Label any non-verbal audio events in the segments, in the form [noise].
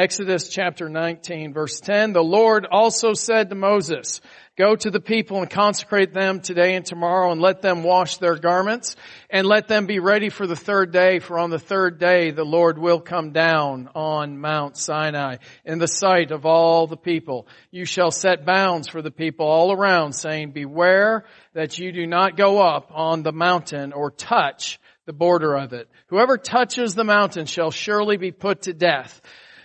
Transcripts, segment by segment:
Exodus chapter 19 verse 10, the Lord also said to Moses, Go to the people and consecrate them today and tomorrow and let them wash their garments and let them be ready for the third day. For on the third day the Lord will come down on Mount Sinai in the sight of all the people. You shall set bounds for the people all around saying, beware that you do not go up on the mountain or touch the border of it. Whoever touches the mountain shall surely be put to death.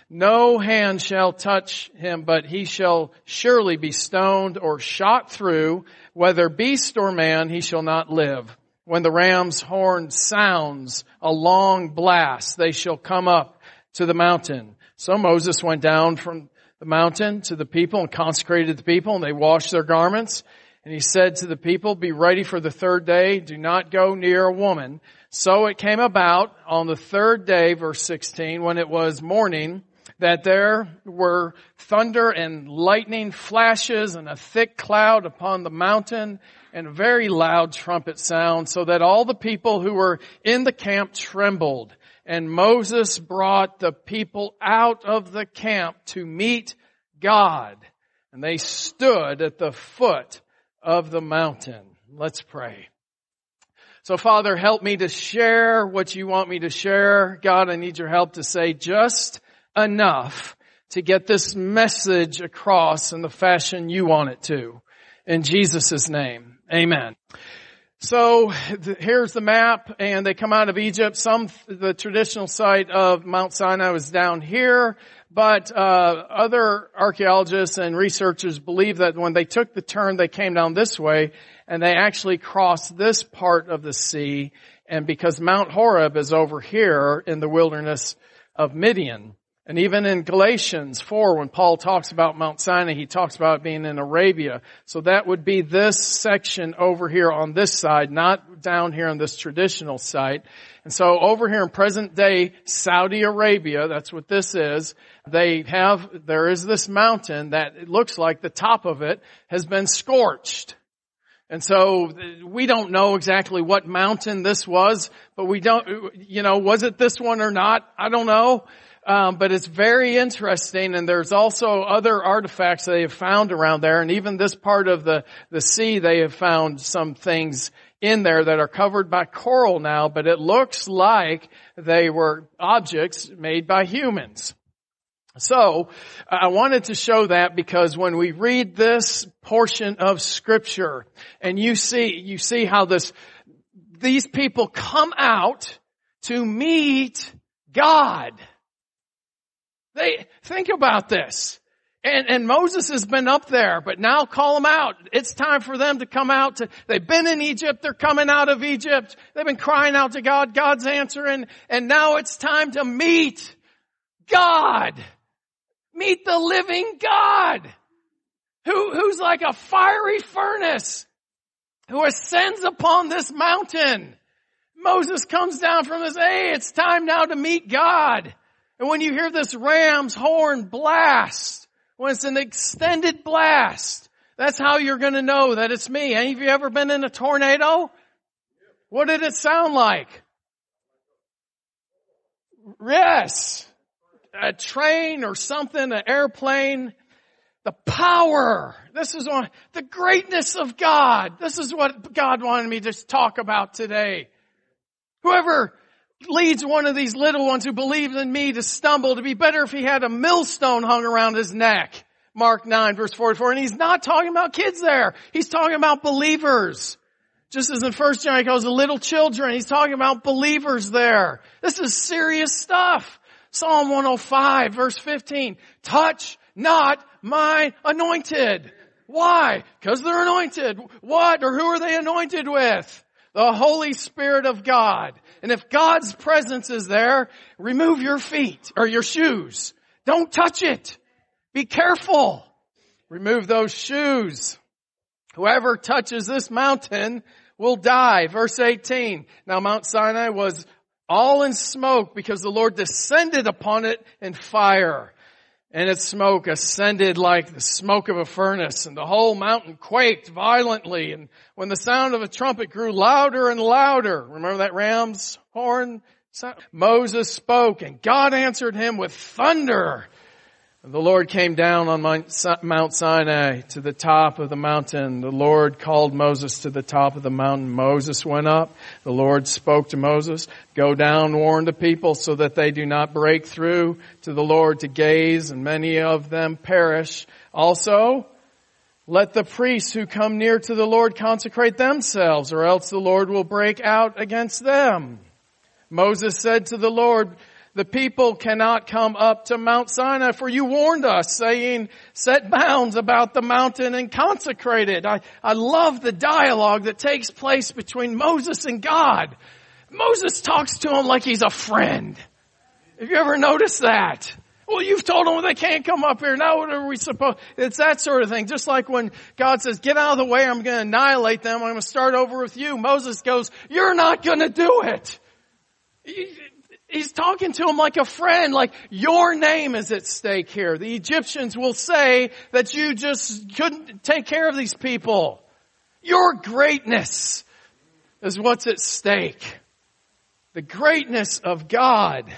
No hand shall touch him, but he shall surely be stoned or shot through. Whether beast or man, he shall not live. When the ram's horn sounds a long blast, they shall come up to the mountain. So Moses went down from the mountain to the people and consecrated the people and they washed their garments. And he said to the people, be ready for the third day. Do not go near a woman. So it came about on the third day, verse 16, when it was morning, that there were thunder and lightning flashes and a thick cloud upon the mountain and a very loud trumpet sound so that all the people who were in the camp trembled. And Moses brought the people out of the camp to meet God. And they stood at the foot of the mountain. Let's pray. So Father, help me to share what you want me to share. God, I need your help to say just enough to get this message across in the fashion you want it to. In Jesus' name, amen. So here's the map and they come out of Egypt. Some, the traditional site of Mount Sinai was down here, but uh, other archaeologists and researchers believe that when they took the turn, they came down this way and they actually crossed this part of the sea. And because Mount Horeb is over here in the wilderness of Midian, and even in Galatians 4, when Paul talks about Mount Sinai, he talks about being in Arabia. So that would be this section over here on this side, not down here on this traditional site. And so over here in present day Saudi Arabia, that's what this is, they have, there is this mountain that it looks like the top of it has been scorched. And so we don't know exactly what mountain this was, but we don't, you know, was it this one or not? I don't know. Um, but it's very interesting, and there's also other artifacts they have found around there, and even this part of the the sea, they have found some things in there that are covered by coral now, but it looks like they were objects made by humans. So, I wanted to show that because when we read this portion of scripture and you see, you see how this, these people come out to meet God. They, think about this. And, and Moses has been up there, but now call them out. It's time for them to come out to, they've been in Egypt, they're coming out of Egypt, they've been crying out to God, God's answering, and now it's time to meet God. Meet the living God. Who, who's like a fiery furnace, who ascends upon this mountain. Moses comes down from this, hey, it's time now to meet God. And when you hear this ram's horn blast, when it's an extended blast, that's how you're going to know that it's me. Of you ever been in a tornado? What did it sound like? Yes. A train or something, an airplane. The power. This is one, the greatness of God. This is what God wanted me to talk about today. Whoever leads one of these little ones who believes in me to stumble to be better if he had a millstone hung around his neck. Mark 9 verse 44. And he's not talking about kids there. He's talking about believers. Just as in First John he the little children, he's talking about believers there. This is serious stuff. Psalm 105 verse 15. Touch not my anointed. Why? Because they're anointed. What or who are they anointed with? The Holy Spirit of God. And if God's presence is there, remove your feet or your shoes. Don't touch it. Be careful. Remove those shoes. Whoever touches this mountain will die. Verse 18. Now Mount Sinai was all in smoke because the Lord descended upon it in fire and its smoke ascended like the smoke of a furnace, and the whole mountain quaked violently. And when the sound of a trumpet grew louder and louder, remember that ram's horn? Moses spoke, and God answered him with thunder The Lord came down on Mount Sinai to the top of the mountain. The Lord called Moses to the top of the mountain. Moses went up. The Lord spoke to Moses, go down, warn the people so that they do not break through to the Lord to gaze and many of them perish. Also, let the priests who come near to the Lord consecrate themselves or else the Lord will break out against them. Moses said to the Lord, the people cannot come up to Mount Sinai for you warned us saying, set bounds about the mountain and consecrate it. I, I love the dialogue that takes place between Moses and God. Moses talks to him like he's a friend. Have you ever noticed that? Well, you've told them they can't come up here. Now what are we supposed? It's that sort of thing. Just like when God says, get out of the way, I'm going to annihilate them. I'm going to start over with you. Moses goes, you're not going to do it. He's talking to him like a friend, like your name is at stake here. The Egyptians will say that you just couldn't take care of these people. Your greatness is what's at stake. The greatness of God.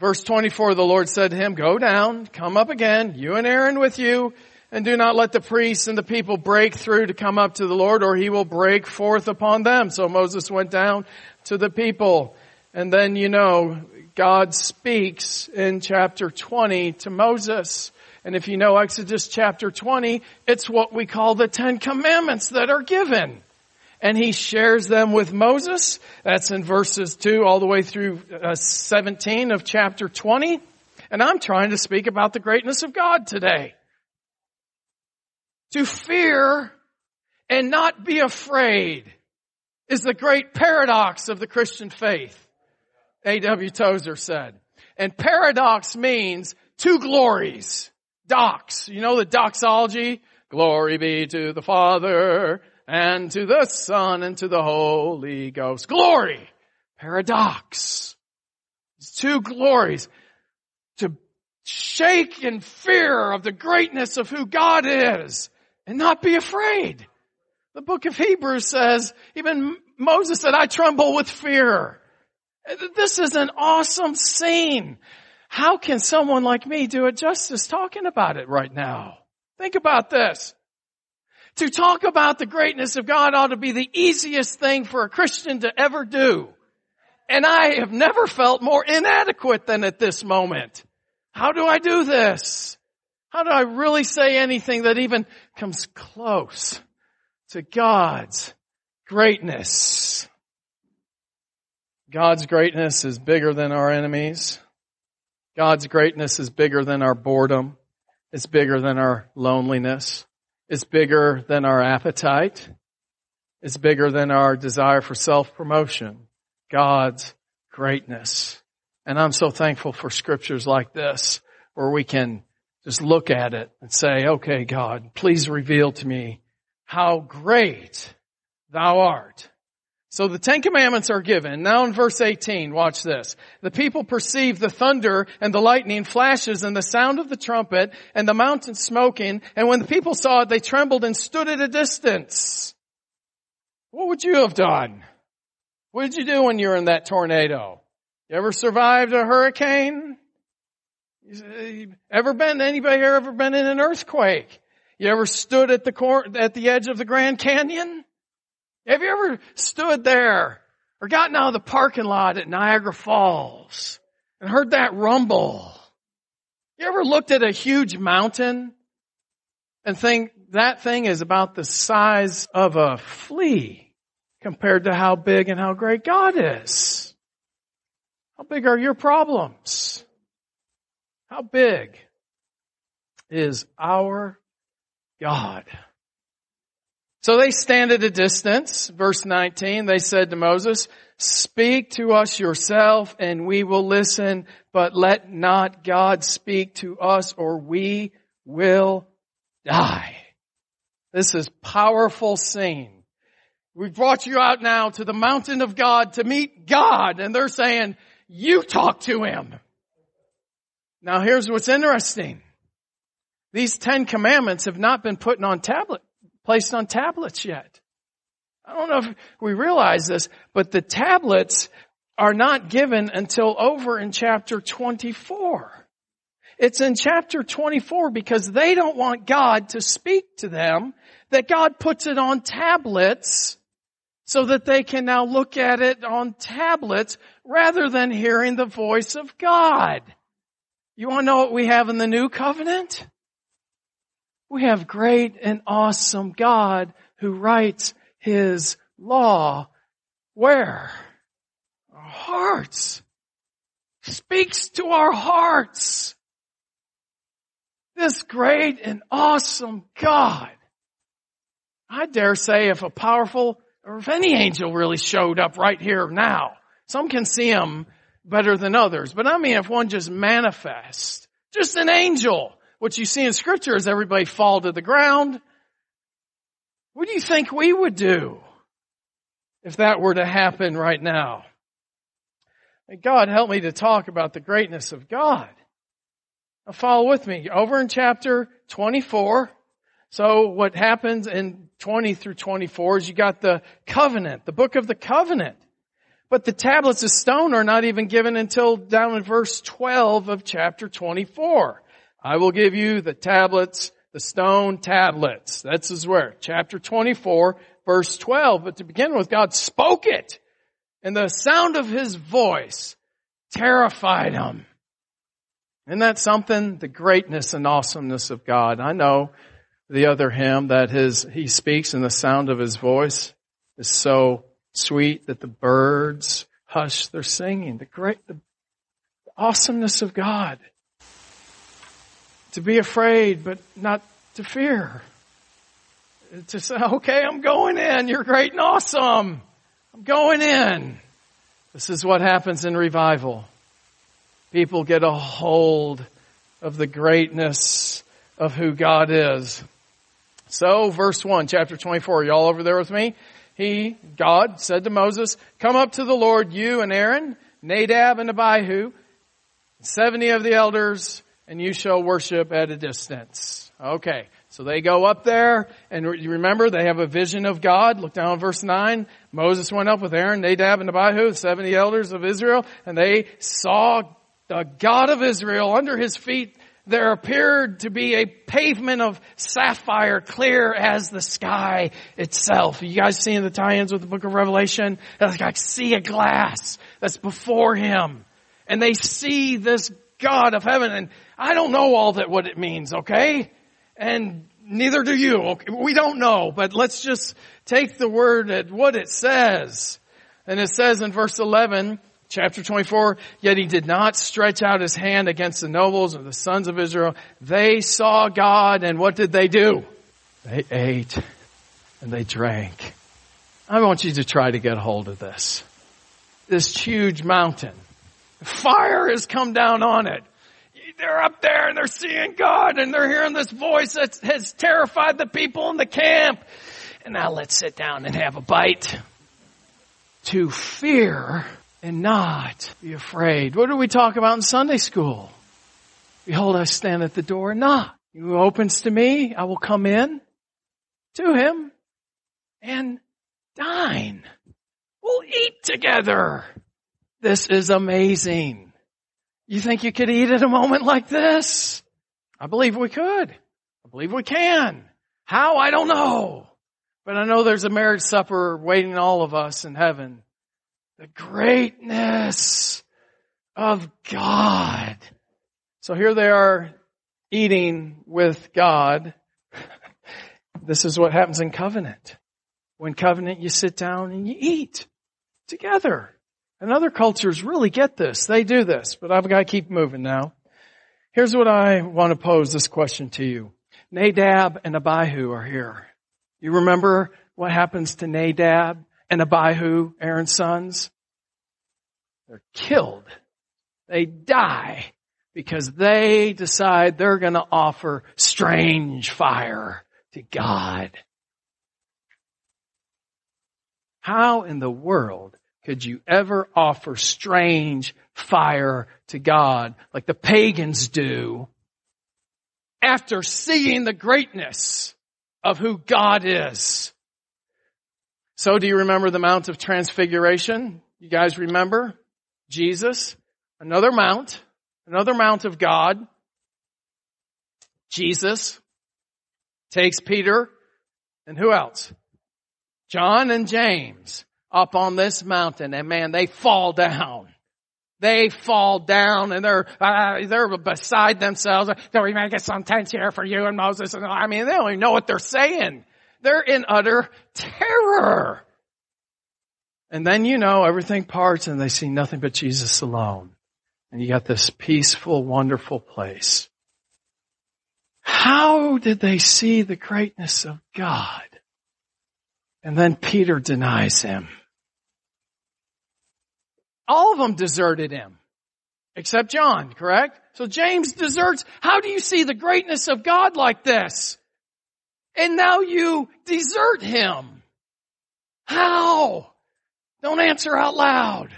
Verse 24, the Lord said to him, go down, come up again, you and Aaron with you, and do not let the priests and the people break through to come up to the Lord or he will break forth upon them. So Moses went down to the people. And then, you know, God speaks in chapter 20 to Moses. And if you know Exodus chapter 20, it's what we call the Ten Commandments that are given. And he shares them with Moses. That's in verses 2 all the way through uh, 17 of chapter 20. And I'm trying to speak about the greatness of God today to fear and not be afraid is the great paradox of the Christian faith. A.W. Tozer said. And paradox means two glories. Dox. You know the doxology? Glory be to the Father and to the Son and to the Holy Ghost. Glory. Paradox. It's two glories. To shake in fear of the greatness of who God is and not be afraid. The book of Hebrews says, even Moses said, I tremble with fear. This is an awesome scene. How can someone like me do it justice talking about it right now? Think about this. To talk about the greatness of God ought to be the easiest thing for a Christian to ever do. And I have never felt more inadequate than at this moment. How do I do this? How do I really say anything that even comes close to God's greatness? God's greatness is bigger than our enemies. God's greatness is bigger than our boredom. It's bigger than our loneliness. It's bigger than our appetite. It's bigger than our desire for self-promotion. God's greatness. And I'm so thankful for scriptures like this where we can just look at it and say, okay, God, please reveal to me how great thou art. So the Ten Commandments are given. Now in verse 18, watch this. The people perceived the thunder and the lightning flashes and the sound of the trumpet and the mountain smoking. And when the people saw it, they trembled and stood at a distance. What would you have done? What did you do when you were in that tornado? You ever survived a hurricane? Ever been, anybody here ever been in an earthquake? You ever stood at the cor- at the edge of the Grand Canyon? Have you ever stood there or gotten out of the parking lot at Niagara Falls and heard that rumble? You ever looked at a huge mountain and think that thing is about the size of a flea compared to how big and how great God is? How big are your problems? How big is our God? So they stand at a distance. Verse 19, they said to Moses, speak to us yourself and we will listen, but let not God speak to us or we will die. This is powerful scene. We brought you out now to the mountain of God to meet God and they're saying, you talk to him. Now here's what's interesting. These Ten Commandments have not been put on tablet, placed on tablets yet. I don't know if we realize this, but the tablets are not given until over in chapter 24. It's in chapter 24 because they don't want God to speak to them, that God puts it on tablets so that they can now look at it on tablets rather than hearing the voice of God. You want to know what we have in the new covenant? We have great and awesome God who writes his law. Where? Our hearts. Speaks to our hearts. This great and awesome God. I dare say if a powerful, or if any angel really showed up right here now, some can see him better than others. But I mean, if one just manifests, just an angel, what you see in scripture is everybody fall to the ground. What do you think we would do if that were to happen right now? May God help me to talk about the greatness of God. Now follow with me. Over in chapter 24, so what happens in 20 through 24 is you got the covenant, the book of the covenant. But the tablets of stone are not even given until down in verse 12 of chapter 24. I will give you the tablets, the stone tablets. That's his word. Chapter 24, verse 12. But to begin with, God spoke it. And the sound of his voice terrified him. Isn't that something? The greatness and awesomeness of God. I know the other hymn that his, he speaks and the sound of his voice is so sweet that the birds hush their singing. The great, the awesomeness of God. To be afraid, but not to fear. To say, okay, I'm going in. You're great and awesome. I'm going in. This is what happens in revival. People get a hold of the greatness of who God is. So, verse 1, chapter 24, y'all over there with me? he, God, said to Moses, come up to the Lord, you and Aaron, Nadab and Abihu, 70 of the elders, and you shall worship at a distance. Okay. So they go up there, and you remember they have a vision of God. Look down verse 9. Moses went up with Aaron, Nadab, and Abihu, 70 elders of Israel, and they saw the God of Israel under his feet there appeared to be a pavement of sapphire clear as the sky itself. You guys seeing the tie-ins with the book of Revelation? Like see a glass that's before him. And they see this God of heaven and I don't know all that what it means, okay? And neither do you. Okay? We don't know, but let's just take the word at what it says. And it says in verse 11, Chapter 24, yet he did not stretch out his hand against the nobles or the sons of Israel. They saw God and what did they do? They ate and they drank. I want you to try to get hold of this. This huge mountain. Fire has come down on it. They're up there and they're seeing God and they're hearing this voice that has terrified the people in the camp. And now let's sit down and have a bite. To fear and not be afraid. What do we talk about in Sunday school? Behold, I stand at the door and knock. Who opens to me, I will come in to him and dine. We'll eat together. This is amazing. You think you could eat at a moment like this? I believe we could. I believe we can. How? I don't know. But I know there's a marriage supper waiting all of us in heaven the greatness of God. So here they are eating with God. [laughs] this is what happens in covenant. When covenant, you sit down and you eat together. And other cultures really get this. They do this, but I've got to keep moving now. Here's what I want to pose this question to you. Nadab and Abihu are here. You remember what happens to Nadab and Abihu, Aaron's sons, they're killed. They die because they decide they're going to offer strange fire to God. How in the world could you ever offer strange fire to God like the pagans do after seeing the greatness of who God is? So do you remember the Mount of Transfiguration? You guys remember? Jesus, another mount, another mount of God. Jesus takes Peter and who else? John and James up on this mountain and man, they fall down. They fall down and they're, uh, they're beside themselves. Do we make it some tents here for you and Moses? And I mean, they don't even know what they're saying. They're in utter terror. And then you know everything parts and they see nothing but Jesus alone. And you got this peaceful, wonderful place. How did they see the greatness of God? And then Peter denies him. All of them deserted him. Except John, correct? So James deserts. How do you see the greatness of God like this? And now you desert him. How? Don't answer out loud.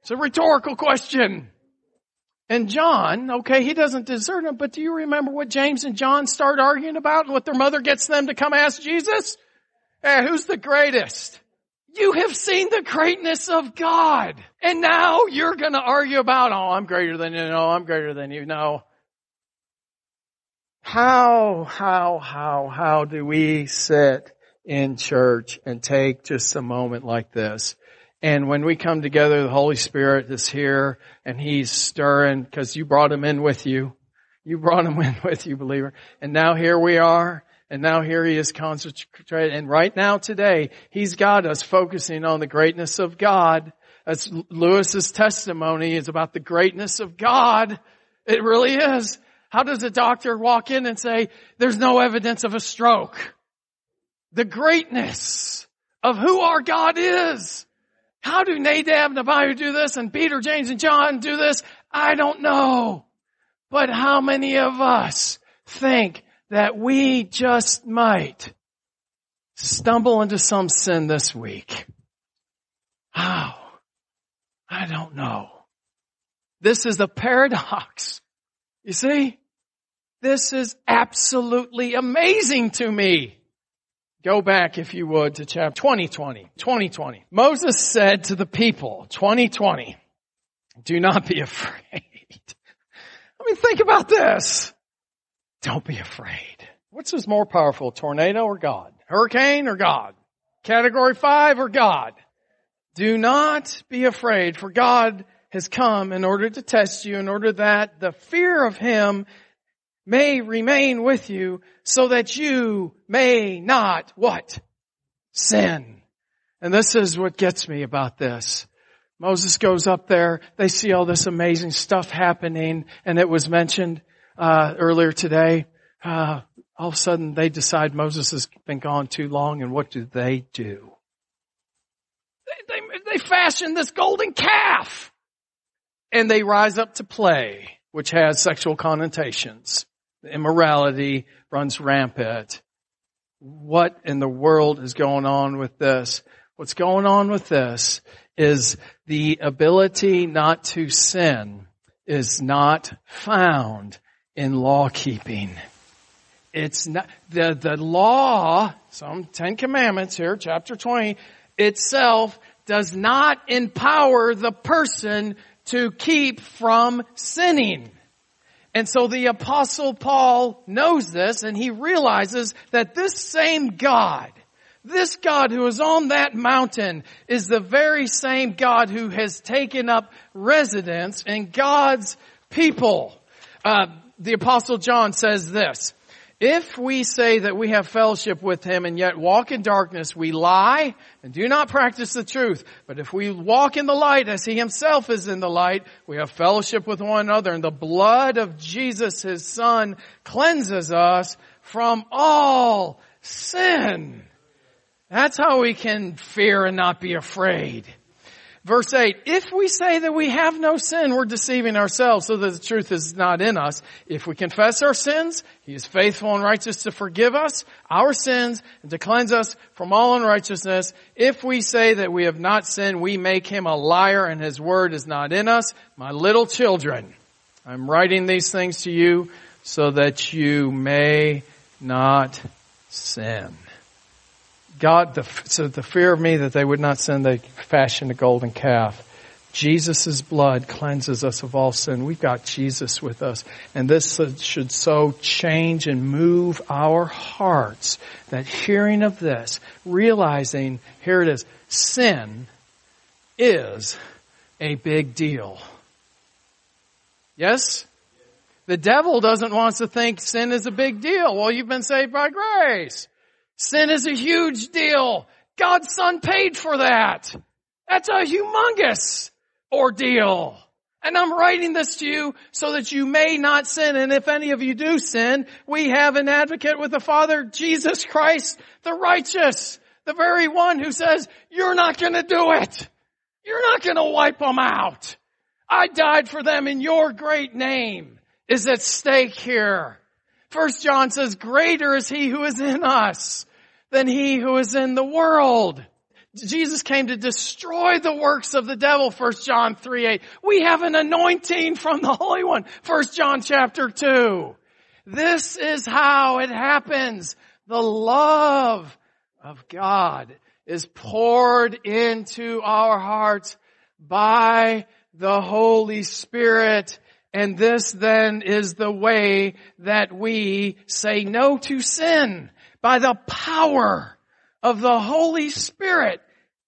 It's a rhetorical question. And John, okay, he doesn't desert him, but do you remember what James and John start arguing about and what their mother gets them to come ask Jesus? Hey, who's the greatest? You have seen the greatness of God. And now you're gonna argue about, oh, I'm greater than you. No, I'm greater than you. No. How, how, how, how do we sit in church and take just a moment like this. And when we come together, the Holy Spirit is here and He's stirring because you brought Him in with you. You brought Him [laughs] in with you, believer. And now here we are. And now here He is concentrated. And right now today, He's got us focusing on the greatness of God. That's Lewis's testimony is about the greatness of God. It really is. How does a doctor walk in and say, there's no evidence of a stroke? the greatness of who our God is. How do Nadab and Abihu do this and Peter, James, and John do this? I don't know. But how many of us think that we just might stumble into some sin this week? How? I don't know. This is a paradox. You see? This is absolutely amazing to me. Go back, if you would, to chapter 2020. 2020. Moses said to the people, 2020, do not be [laughs] afraid. I mean, think about this. Don't be afraid. What's is more powerful, tornado or God? Hurricane or God? Category five or God? Do not be afraid, for God has come in order to test you, in order that the fear of Him may remain with you so that you may not what? Sin. And this is what gets me about this. Moses goes up there. They see all this amazing stuff happening, and it was mentioned uh, earlier today. Uh, all of a sudden, they decide Moses has been gone too long, and what do they do? They, they, they fashion this golden calf, and they rise up to play, which has sexual connotations immorality runs rampant. What in the world is going on with this? What's going on with this is the ability not to sin is not found in law keeping. It's not, the, the law, some Ten Commandments here, chapter 20, itself does not empower the person to keep from sinning. And so the apostle Paul knows this and he realizes that this same God, this God who is on that mountain is the very same God who has taken up residence in God's people. Uh, the apostle John says this, if we say that we have fellowship with him and yet walk in darkness, we lie and do not practice the truth. But if we walk in the light as he himself is in the light, we have fellowship with one another and the blood of Jesus, his son, cleanses us from all sin. That's how we can fear and not be afraid. Verse 8, if we say that we have no sin, we're deceiving ourselves so that the truth is not in us. If we confess our sins, He is faithful and righteous to forgive us our sins and to cleanse us from all unrighteousness. If we say that we have not sinned, we make Him a liar and His word is not in us. My little children, I'm writing these things to you so that you may not sin. God, the, so the fear of me that they would not sin, they fashioned a golden calf. Jesus' blood cleanses us of all sin. We've got Jesus with us. And this should so change and move our hearts that hearing of this, realizing, here it is, sin is a big deal. Yes? The devil doesn't want us to think sin is a big deal. Well, you've been saved by grace. Sin is a huge deal. God's son paid for that. That's a humongous ordeal. And I'm writing this to you so that you may not sin. And if any of you do sin, we have an advocate with the Father, Jesus Christ, the righteous, the very one who says, you're not going to do it. You're not going to wipe them out. I died for them in your great name is at stake here. First John says, greater is he who is in us than he who is in the world. Jesus came to destroy the works of the devil, 1 John 3 8. We have an anointing from the Holy One, 1 John chapter 2. This is how it happens. The love of God is poured into our hearts by the Holy Spirit. And this then is the way that we say no to sin by the power of the Holy Spirit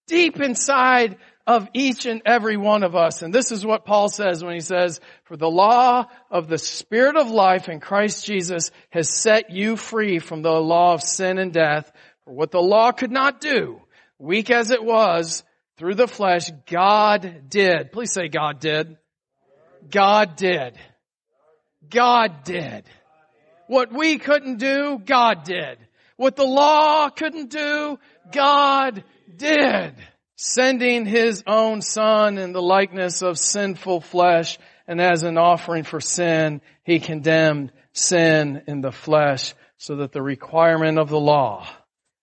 deep inside of each and every one of us. And this is what Paul says when he says, for the law of the Spirit of life in Christ Jesus has set you free from the law of sin and death. For what the law could not do, weak as it was, through the flesh, God did. Please say God did. God did. God did. What we couldn't do, God did. What the law couldn't do, God did. Sending his own son in the likeness of sinful flesh and as an offering for sin, he condemned sin in the flesh so that the requirement of the law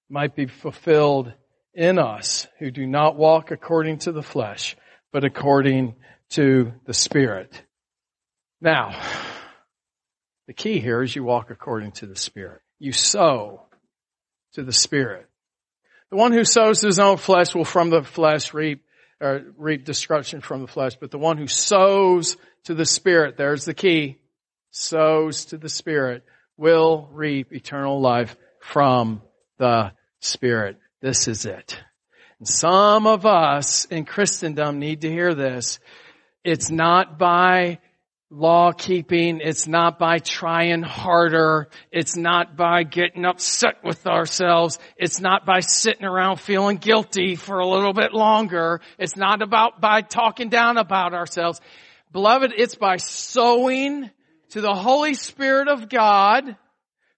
might be fulfilled in us who do not walk according to the flesh, but according to the Spirit. Now, the key here is you walk according to the Spirit. You sow to the Spirit. The one who sows his own flesh will from the flesh reap, or reap destruction from the flesh, but the one who sows to the Spirit, there's the key, sows to the Spirit, will reap eternal life from the Spirit. This is it. And some of us in Christendom need to hear this. It's not by law keeping. It's not by trying harder. It's not by getting upset with ourselves. It's not by sitting around feeling guilty for a little bit longer. It's not about by talking down about ourselves. Beloved, it's by sowing to the Holy Spirit of God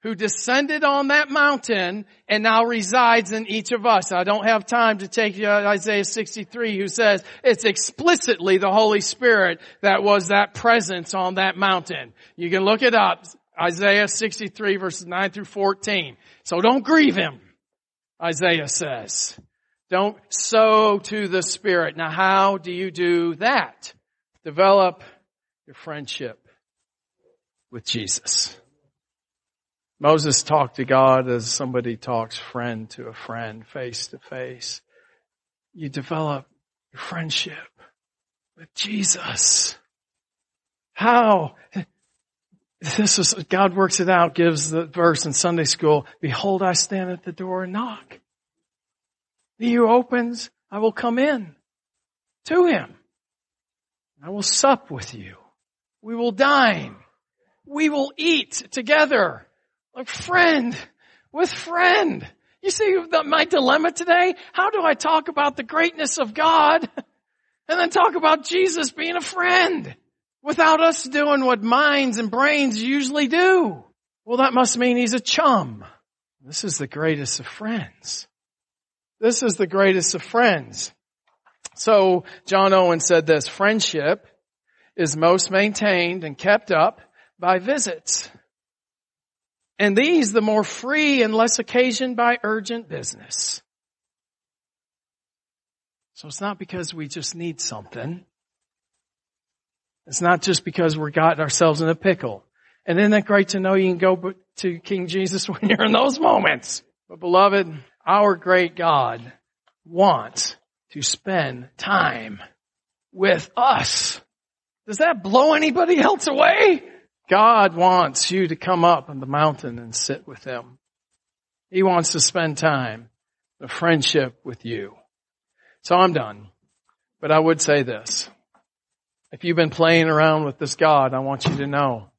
who descended on that mountain and now resides in each of us. I don't have time to take you Isaiah 63 who says it's explicitly the Holy Spirit that was that presence on that mountain. You can look it up. Isaiah 63 verses 9 through 14. So don't grieve him, Isaiah says. Don't sow to the Spirit. Now how do you do that? Develop your friendship with Jesus. Moses talked to God as somebody talks friend to a friend, face to face. You develop your friendship with Jesus. How? This is, God works it out, gives the verse in Sunday school, behold, I stand at the door and knock. He who opens, I will come in to him. I will sup with you. We will dine. We will eat together. Like friend, with friend. You see my dilemma today? How do I talk about the greatness of God and then talk about Jesus being a friend without us doing what minds and brains usually do? Well, that must mean he's a chum. This is the greatest of friends. This is the greatest of friends. So John Owen said this, friendship is most maintained and kept up by visits and these the more free and less occasioned by urgent business. So it's not because we just need something. It's not just because we're got ourselves in a pickle. And isn't it great to know you can go to King Jesus [laughs] when you're in those moments? But beloved, our great God wants to spend time with us. Does that blow anybody else away? God wants you to come up on the mountain and sit with Him. He wants to spend time, a friendship with you. So I'm done. But I would say this. If you've been playing around with this God, I want you to know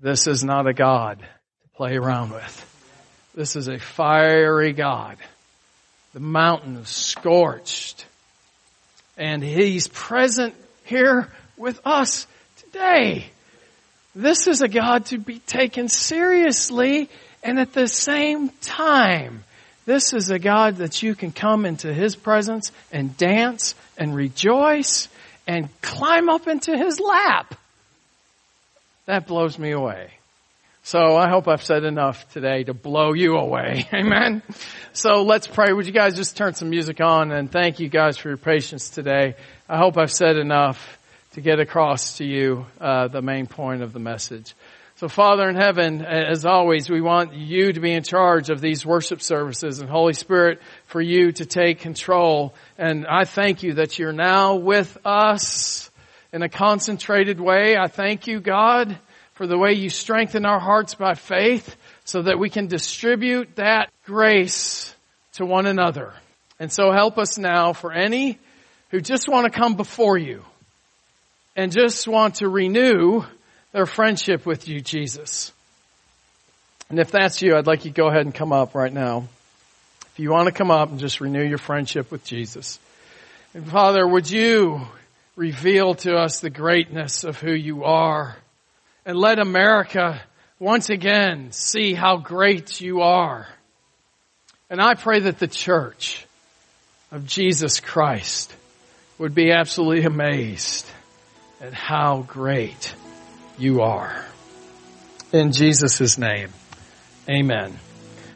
this is not a God to play around with. This is a fiery God. The mountain is scorched. And He's present here with us today. This is a God to be taken seriously and at the same time, this is a God that you can come into His presence and dance and rejoice and climb up into His lap. That blows me away. So I hope I've said enough today to blow you away. [laughs] Amen. So let's pray. Would you guys just turn some music on and thank you guys for your patience today. I hope I've said enough to get across to you uh, the main point of the message. So Father in heaven, as always, we want you to be in charge of these worship services and Holy Spirit for you to take control. And I thank you that you're now with us in a concentrated way. I thank you, God, for the way you strengthen our hearts by faith so that we can distribute that grace to one another. And so help us now for any who just want to come before you and just want to renew their friendship with you, Jesus. And if that's you, I'd like you to go ahead and come up right now. If you want to come up and just renew your friendship with Jesus. And Father, would you reveal to us the greatness of who you are and let America once again see how great you are. And I pray that the church of Jesus Christ would be absolutely amazed at how great you are. In Jesus' name, amen.